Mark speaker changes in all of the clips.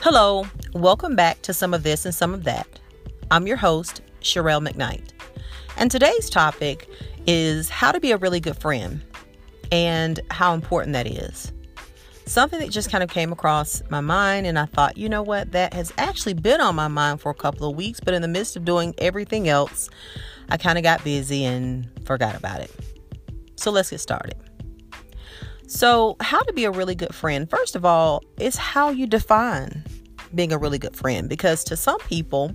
Speaker 1: Hello, welcome back to some of this and some of that. I'm your host, Sherelle McKnight. And today's topic is how to be a really good friend and how important that is. Something that just kind of came across my mind, and I thought, you know what, that has actually been on my mind for a couple of weeks, but in the midst of doing everything else, I kind of got busy and forgot about it. So let's get started. So, how to be a really good friend? First of all, is how you define being a really good friend because to some people,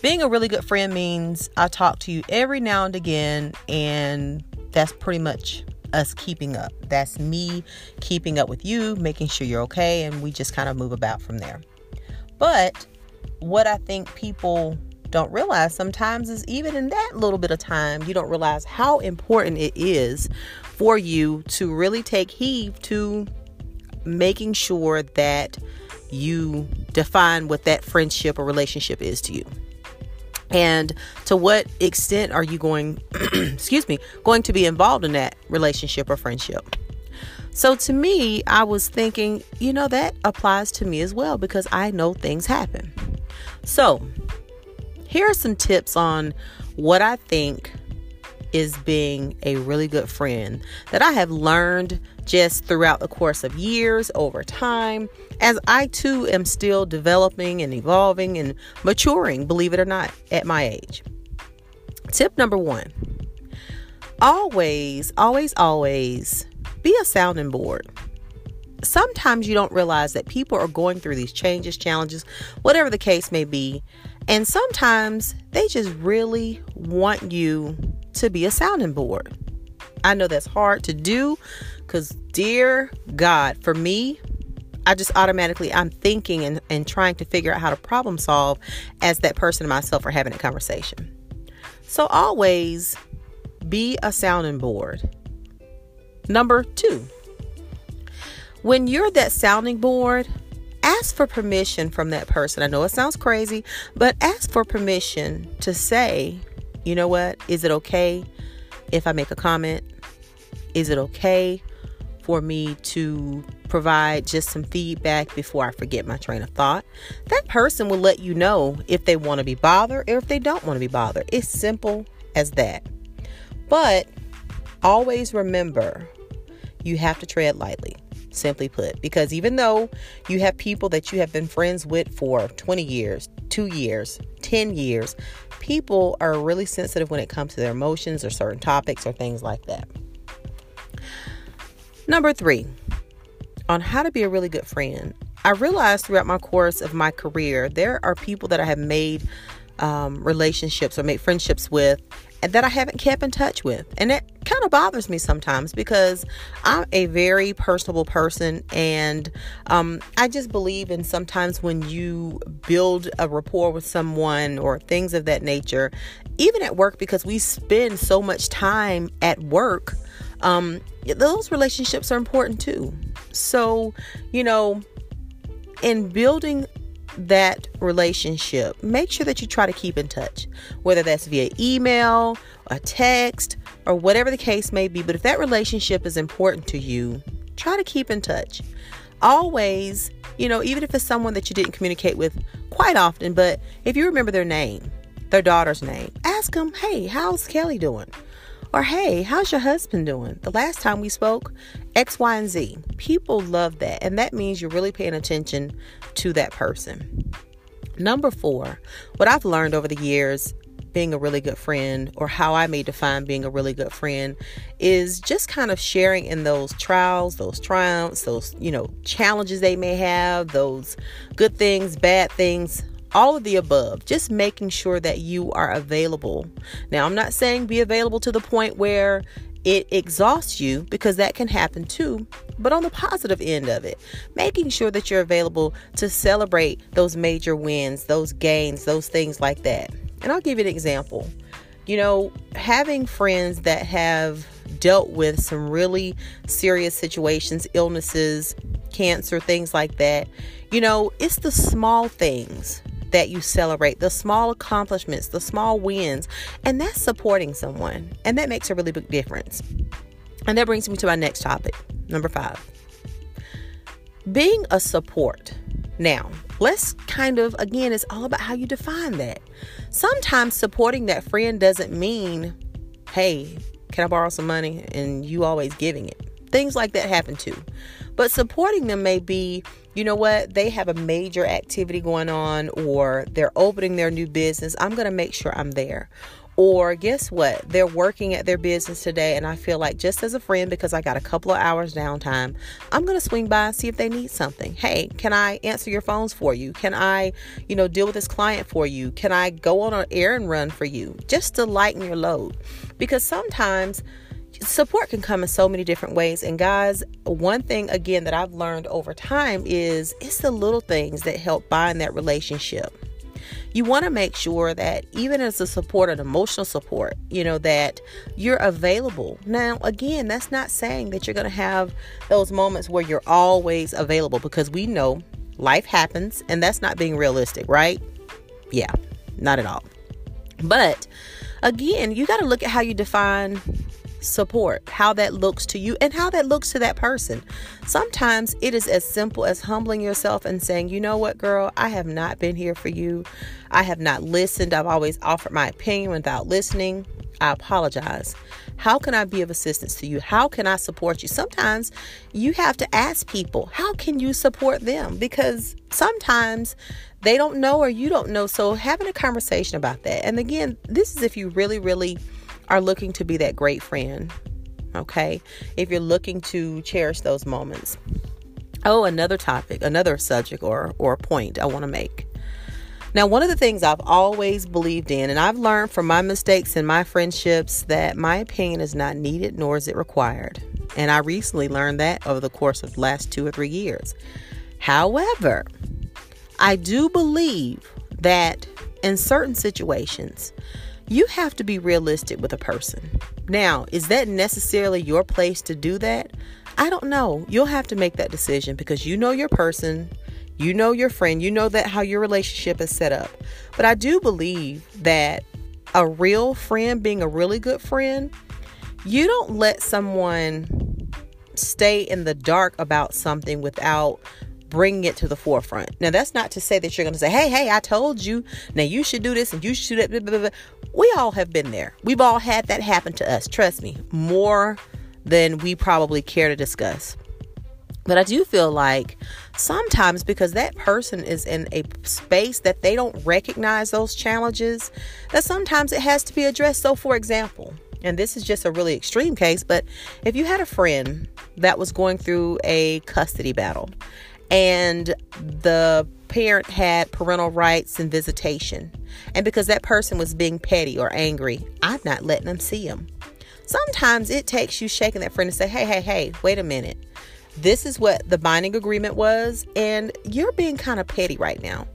Speaker 1: being a really good friend means I talk to you every now and again, and that's pretty much us keeping up. That's me keeping up with you, making sure you're okay, and we just kind of move about from there. But what I think people don't realize sometimes is even in that little bit of time, you don't realize how important it is for you to really take heed to making sure that you define what that friendship or relationship is to you. And to what extent are you going, excuse me, going to be involved in that relationship or friendship? So to me, I was thinking, you know, that applies to me as well because I know things happen. So here are some tips on what I think is being a really good friend that I have learned just throughout the course of years over time as I too am still developing and evolving and maturing, believe it or not, at my age. Tip number one always, always, always be a sounding board. Sometimes you don't realize that people are going through these changes, challenges, whatever the case may be. And sometimes they just really want you to be a sounding board. I know that's hard to do because, dear God, for me, I just automatically I'm thinking and, and trying to figure out how to problem solve as that person and myself are having a conversation. So always be a sounding board. Number two, when you're that sounding board, ask for permission from that person. I know it sounds crazy, but ask for permission to say, you know what? Is it okay if I make a comment? Is it okay for me to provide just some feedback before I forget my train of thought? That person will let you know if they want to be bothered or if they don't want to be bothered. It's simple as that. But always remember you have to tread lightly simply put. Because even though you have people that you have been friends with for 20 years, two years, 10 years, people are really sensitive when it comes to their emotions or certain topics or things like that. Number three, on how to be a really good friend. I realized throughout my course of my career, there are people that I have made um, relationships or made friendships with that I haven't kept in touch with. And that kind of bothers me sometimes because I'm a very personable person and um, I just believe in sometimes when you build a rapport with someone or things of that nature, even at work, because we spend so much time at work, um, those relationships are important too. So, you know, in building that relationship, make sure that you try to keep in touch, whether that's via email, a text, or whatever the case may be. But if that relationship is important to you, try to keep in touch. Always, you know, even if it's someone that you didn't communicate with quite often, but if you remember their name, their daughter's name, ask them, hey, how's Kelly doing? Or, hey, how's your husband doing? The last time we spoke, X, Y, and Z. People love that. And that means you're really paying attention to that person. Number four, what I've learned over the years being a really good friend or how I may define being a really good friend is just kind of sharing in those trials, those triumphs, those, you know, challenges they may have, those good things, bad things, all of the above, just making sure that you are available. Now, I'm not saying be available to the point where it exhausts you because that can happen too. But on the positive end of it, making sure that you're available to celebrate those major wins, those gains, those things like that. And I'll give you an example. You know, having friends that have dealt with some really serious situations, illnesses, cancer, things like that, you know, it's the small things that you celebrate, the small accomplishments, the small wins, and that's supporting someone. And that makes a really big difference. And that brings me to my next topic, number five. Being a support Now, let's kind of, again, it's all about how you define that. Sometimes supporting that friend doesn't mean, hey, can I borrow some money? And you always giving it. Things like that happen too. But supporting them may be, you know what, they have a major activity going on or they're opening their new business. I'm going to make sure I'm there. Or guess what? They're working at their business today, and I feel like just as a friend, because I got a couple of hours downtime, I'm going to swing by and see if they need something. Hey, can I answer your phones for you? Can I, you know, deal with this client for you? Can I go on an errand run for you just to lighten your load? Because sometimes support can come in so many different ways. And guys, one thing again that I've learned over time is it's the little things that help bind that relationship. You want to make sure that even as a support, an emotional support, you know, that you're available. Now, again, that's not saying that you're going to have those moments where you're always available because we know life happens and that's not being realistic, right? Yeah, not at all. But again, you got to look at how you define support, how that looks to you, and how that looks to that person. Sometimes it is as simple as humbling yourself and saying, you know what, girl, I have not been here for you. I have not listened. I've always offered my opinion without listening. I apologize. How can I be of assistance to you? How can I support you? Sometimes you have to ask people, how can you support them? Because sometimes they don't know or you don't know. So having a conversation about that. And again, this is if you really, really are looking to be that great friend, okay? If you're looking to cherish those moments. Oh, another topic, another subject or or point I want to make. Now, one of the things I've always believed in, and I've learned from my mistakes and my friendships, that my opinion is not needed nor is it required. And I recently learned that over the course of the last two or three years. However, I do believe that in certain situations, you have to be realistic with a person. Now, is that necessarily your place to do that? I don't know. You'll have to make that decision because you know your person, you know your friend, you know that how your relationship is set up. But I do believe that a real friend being a really good friend, you don't let someone stay in the dark about something without bringing it to the forefront. Now, that's not to say that you're going to say, hey, hey, I told you, now you should do this and you should do that. Blah, blah, blah. We all have been there. We've all had that happen to us. Trust me, more than we probably care to discuss. But I do feel like sometimes because that person is in a space that they don't recognize those challenges, that sometimes it has to be addressed. So, for example, and this is just a really extreme case, but if you had a friend that was going through a custody battle and the parent had parental rights and visitation. And because that person was being petty or angry, I'm not letting them see them. Sometimes it takes you shaking that friend and say, hey, hey, hey, wait a minute. This is what the binding agreement was, and you're being kind of petty right now.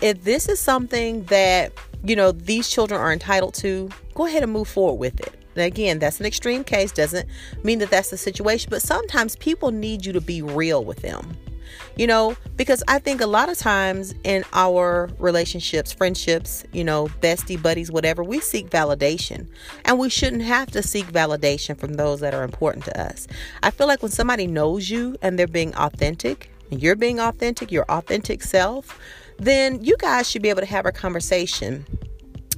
Speaker 1: If this is something that, you know, these children are entitled to, go ahead and move forward with it. Again, that's an extreme case, doesn't mean that that's the situation, but sometimes people need you to be real with them. You know, because I think a lot of times in our relationships, friendships, you know, bestie, buddies, whatever, we seek validation. And we shouldn't have to seek validation from those that are important to us. I feel like when somebody knows you and they're being authentic, and you're being authentic, your authentic self, then you guys should be able to have a conversation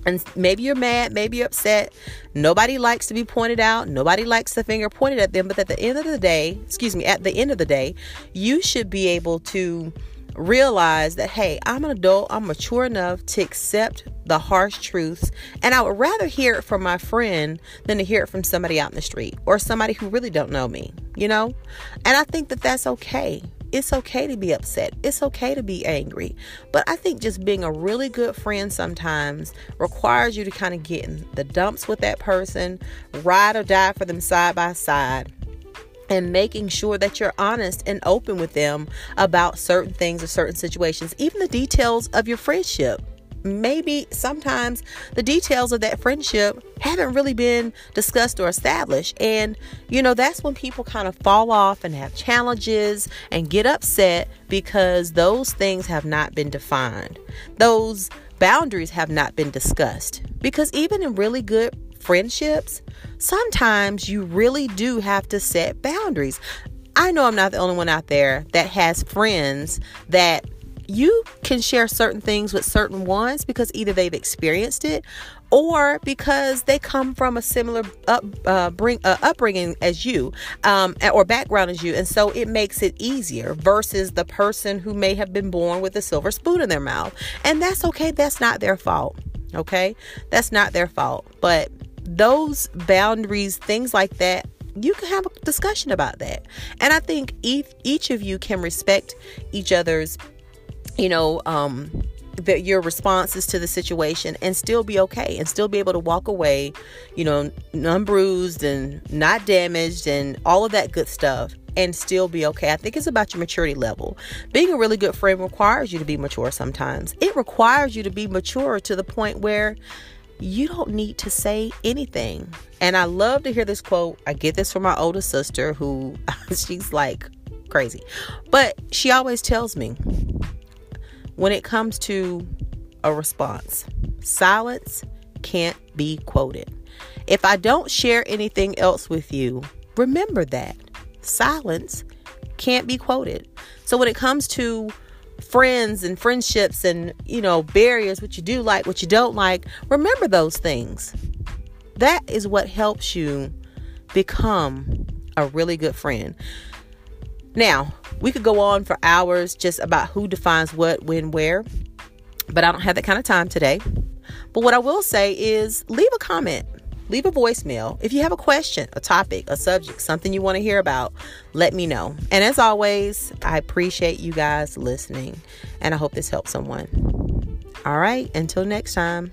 Speaker 1: and maybe you're mad, maybe you're upset. Nobody likes to be pointed out. Nobody likes the finger pointed at them. But at the end of the day, excuse me, at the end of the day, you should be able to realize that, hey, I'm an adult, I'm mature enough to accept the harsh truths. And I would rather hear it from my friend than to hear it from somebody out in the street or somebody who really don't know me, you know? And I think that that's okay. It's okay to be upset. It's okay to be angry. But I think just being a really good friend sometimes requires you to kind of get in the dumps with that person, ride or die for them side by side and making sure that you're honest and open with them about certain things or certain situations, even the details of your friendship maybe sometimes the details of that friendship haven't really been discussed or established. And, you know, that's when people kind of fall off and have challenges and get upset because those things have not been defined. Those boundaries have not been discussed. Because even in really good friendships, sometimes you really do have to set boundaries. I know I'm not the only one out there that has friends that you can share certain things with certain ones because either they've experienced it or because they come from a similar up, uh, bring, uh, upbringing as you um, or background as you. And so it makes it easier versus the person who may have been born with a silver spoon in their mouth. And that's okay. That's not their fault. Okay. That's not their fault. But those boundaries, things like that, you can have a discussion about that. And I think each, each of you can respect each other's you know, um, that your responses to the situation and still be okay and still be able to walk away, you know, unbruised and not damaged and all of that good stuff and still be okay. I think it's about your maturity level. Being a really good friend requires you to be mature sometimes. It requires you to be mature to the point where you don't need to say anything. And I love to hear this quote. I get this from my older sister who she's like crazy. But she always tells me when it comes to a response. Silence can't be quoted. If I don't share anything else with you, remember that silence can't be quoted. So when it comes to friends and friendships and, you know, barriers, what you do like, what you don't like, remember those things. That is what helps you become a really good friend. Now, we could go on for hours just about who defines what, when, where, but I don't have that kind of time today. But what I will say is leave a comment, leave a voicemail. If you have a question, a topic, a subject, something you want to hear about, let me know. And as always, I appreciate you guys listening, and I hope this helps someone. All right, until next time.